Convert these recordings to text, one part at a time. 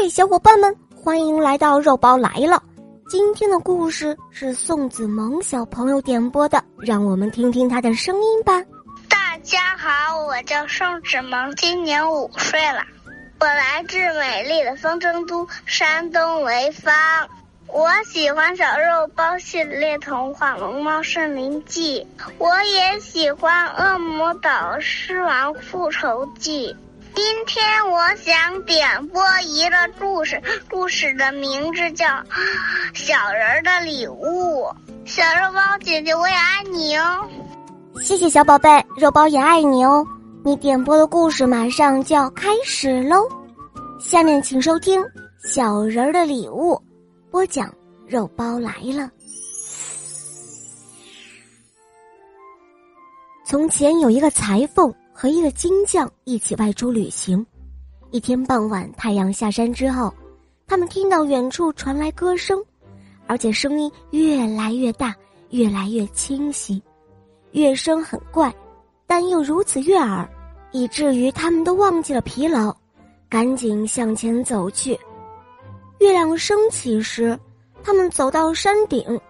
嗨，小伙伴们，欢迎来到肉包来了。今天的故事是宋子萌小朋友点播的，让我们听听他的声音吧。大家好，我叫宋子萌，今年五岁了，我来自美丽的风筝都山东潍坊。我喜欢小肉包系列童话《龙猫森林记》，我也喜欢《恶魔岛狮王复仇记》。今天我想点播一个故事，故事的名字叫《小人的礼物》。小肉包姐姐，我也爱你哦！谢谢小宝贝，肉包也爱你哦！你点播的故事马上就要开始喽，下面请收听《小人的礼物》，播讲肉包来了。从前有一个裁缝。和一个金匠一起外出旅行，一天傍晚，太阳下山之后，他们听到远处传来歌声，而且声音越来越大，越来越清晰，乐声很怪，但又如此悦耳，以至于他们都忘记了疲劳，赶紧向前走去。月亮升起时，他们走到山顶。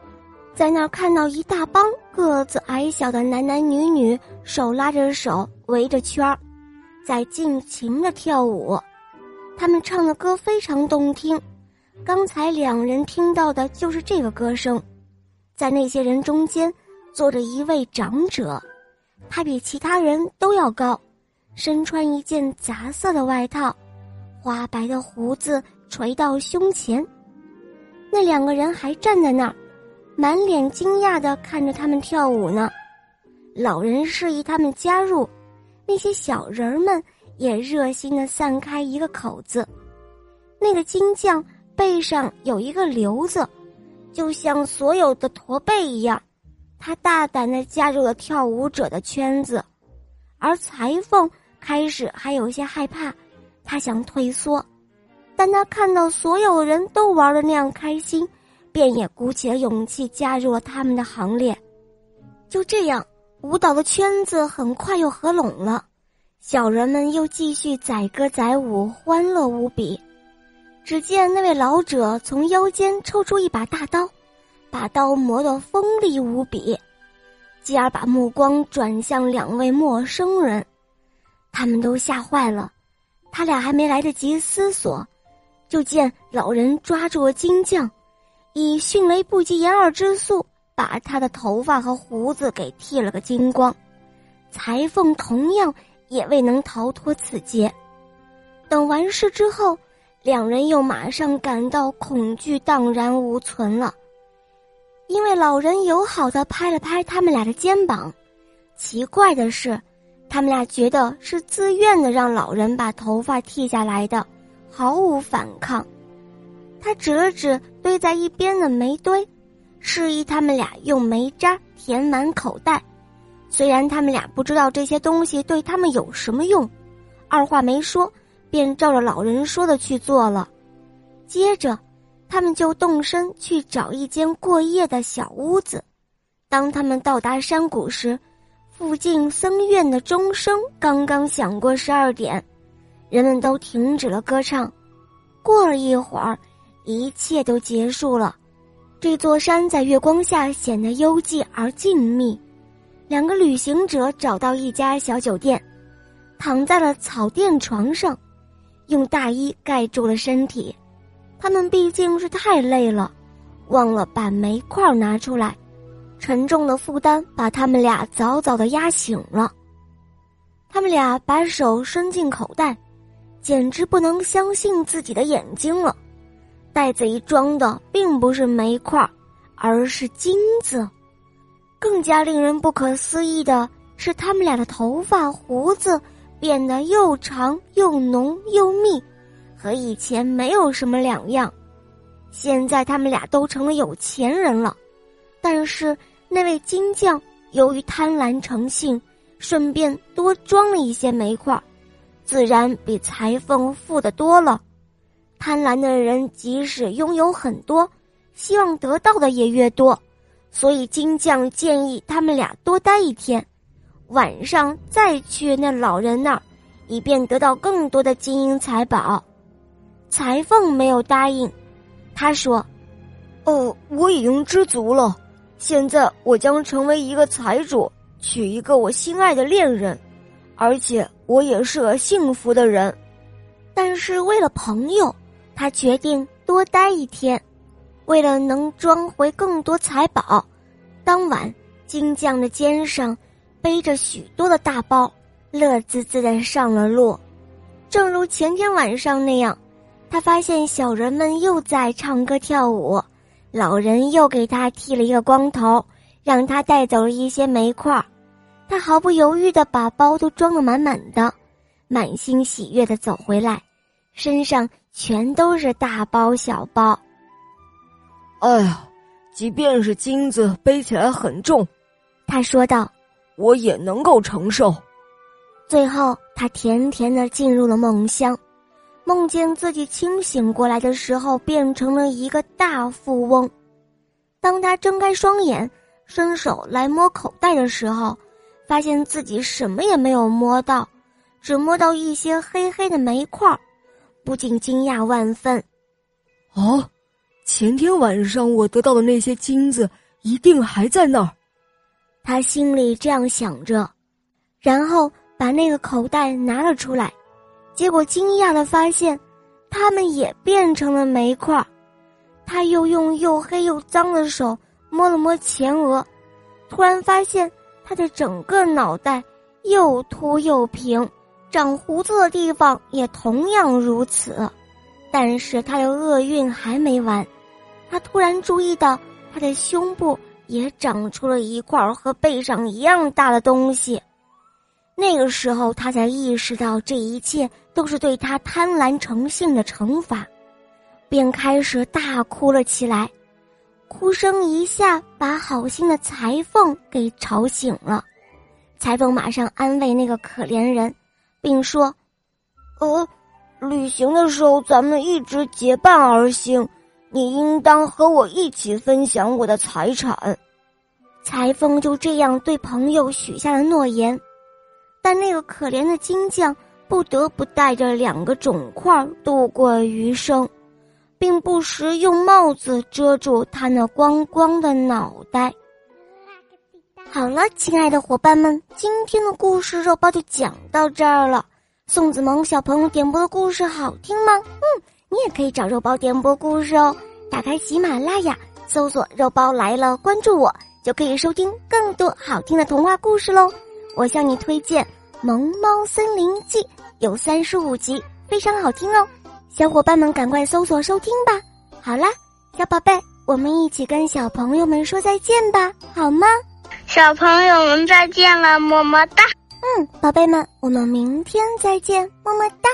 在那儿看到一大帮个子矮小的男男女女手拉着手围着圈儿，在尽情的跳舞。他们唱的歌非常动听，刚才两人听到的就是这个歌声。在那些人中间坐着一位长者，他比其他人都要高，身穿一件杂色的外套，花白的胡子垂到胸前。那两个人还站在那儿。满脸惊讶的看着他们跳舞呢，老人示意他们加入，那些小人儿们也热心的散开一个口子。那个金匠背上有一个瘤子，就像所有的驼背一样，他大胆的加入了跳舞者的圈子，而裁缝开始还有些害怕，他想退缩，但他看到所有人都玩的那样开心。便也鼓起了勇气加入了他们的行列。就这样，舞蹈的圈子很快又合拢了，小人们又继续载歌载舞，欢乐无比。只见那位老者从腰间抽出一把大刀，把刀磨得锋利无比，继而把目光转向两位陌生人，他们都吓坏了。他俩还没来得及思索，就见老人抓住了金匠。以迅雷不及掩耳之速，把他的头发和胡子给剃了个精光。裁缝同样也未能逃脱此劫。等完事之后，两人又马上感到恐惧荡然无存了。因为老人友好的拍了拍他们俩的肩膀。奇怪的是，他们俩觉得是自愿的，让老人把头发剃下来的，毫无反抗。他指了指堆在一边的煤堆，示意他们俩用煤渣填满口袋。虽然他们俩不知道这些东西对他们有什么用，二话没说，便照着老人说的去做了。接着，他们就动身去找一间过夜的小屋子。当他们到达山谷时，附近僧院的钟声刚刚响过十二点，人们都停止了歌唱。过了一会儿。一切都结束了，这座山在月光下显得幽寂而静谧。两个旅行者找到一家小酒店，躺在了草垫床上，用大衣盖住了身体。他们毕竟是太累了，忘了把煤块拿出来，沉重的负担把他们俩早早的压醒了。他们俩把手伸进口袋，简直不能相信自己的眼睛了。袋子里装的并不是煤块，而是金子。更加令人不可思议的是，他们俩的头发胡子变得又长又浓又密，和以前没有什么两样。现在他们俩都成了有钱人了。但是那位金匠由于贪婪成性，顺便多装了一些煤块，自然比裁缝富的多了。贪婪的人即使拥有很多，希望得到的也越多，所以金匠建议他们俩多待一天，晚上再去那老人那儿，以便得到更多的金银财宝。裁缝没有答应。他说：“哦，我已经知足了。现在我将成为一个财主，娶一个我心爱的恋人，而且我也是个幸福的人。但是为了朋友，他决定多待一天。为了能装回更多财宝，当晚金匠的肩上背着许多的大包，乐滋滋的上了路。正如前天晚上那样。”他发现小人们又在唱歌跳舞，老人又给他剃了一个光头，让他带走了一些煤块他毫不犹豫的把包都装得满满的，满心喜悦的走回来，身上全都是大包小包。哎呀，即便是金子背起来很重，他说道，我也能够承受。最后，他甜甜的进入了梦乡。梦见自己清醒过来的时候，变成了一个大富翁。当他睁开双眼，伸手来摸口袋的时候，发现自己什么也没有摸到，只摸到一些黑黑的煤块，不禁惊讶万分。哦，前天晚上我得到的那些金子一定还在那儿。他心里这样想着，然后把那个口袋拿了出来。结果惊讶的发现，它们也变成了煤块。他又用又黑又脏的手摸了摸前额，突然发现他的整个脑袋又秃又平，长胡子的地方也同样如此。但是他的厄运还没完，他突然注意到他的胸部也长出了一块和背上一样大的东西。那个时候，他才意识到这一切都是对他贪婪成性的惩罚，便开始大哭了起来。哭声一下把好心的裁缝给吵醒了。裁缝马上安慰那个可怜人，并说：“呃，旅行的时候咱们一直结伴而行，你应当和我一起分享我的财产。”裁缝就这样对朋友许下了诺言。但那个可怜的金匠不得不带着两个肿块度过余生，并不时用帽子遮住他那光光的脑袋。好了，亲爱的伙伴们，今天的故事肉包就讲到这儿了。宋子萌小朋友点播的故事好听吗？嗯，你也可以找肉包点播故事哦。打开喜马拉雅，搜索“肉包来了”，关注我，就可以收听更多好听的童话故事喽。我向你推荐《萌猫森林记》，有三十五集，非常好听哦，小伙伴们赶快搜索收听吧。好啦，小宝贝，我们一起跟小朋友们说再见吧，好吗？小朋友们再见了，么么哒。嗯，宝贝们，我们明天再见，么么哒。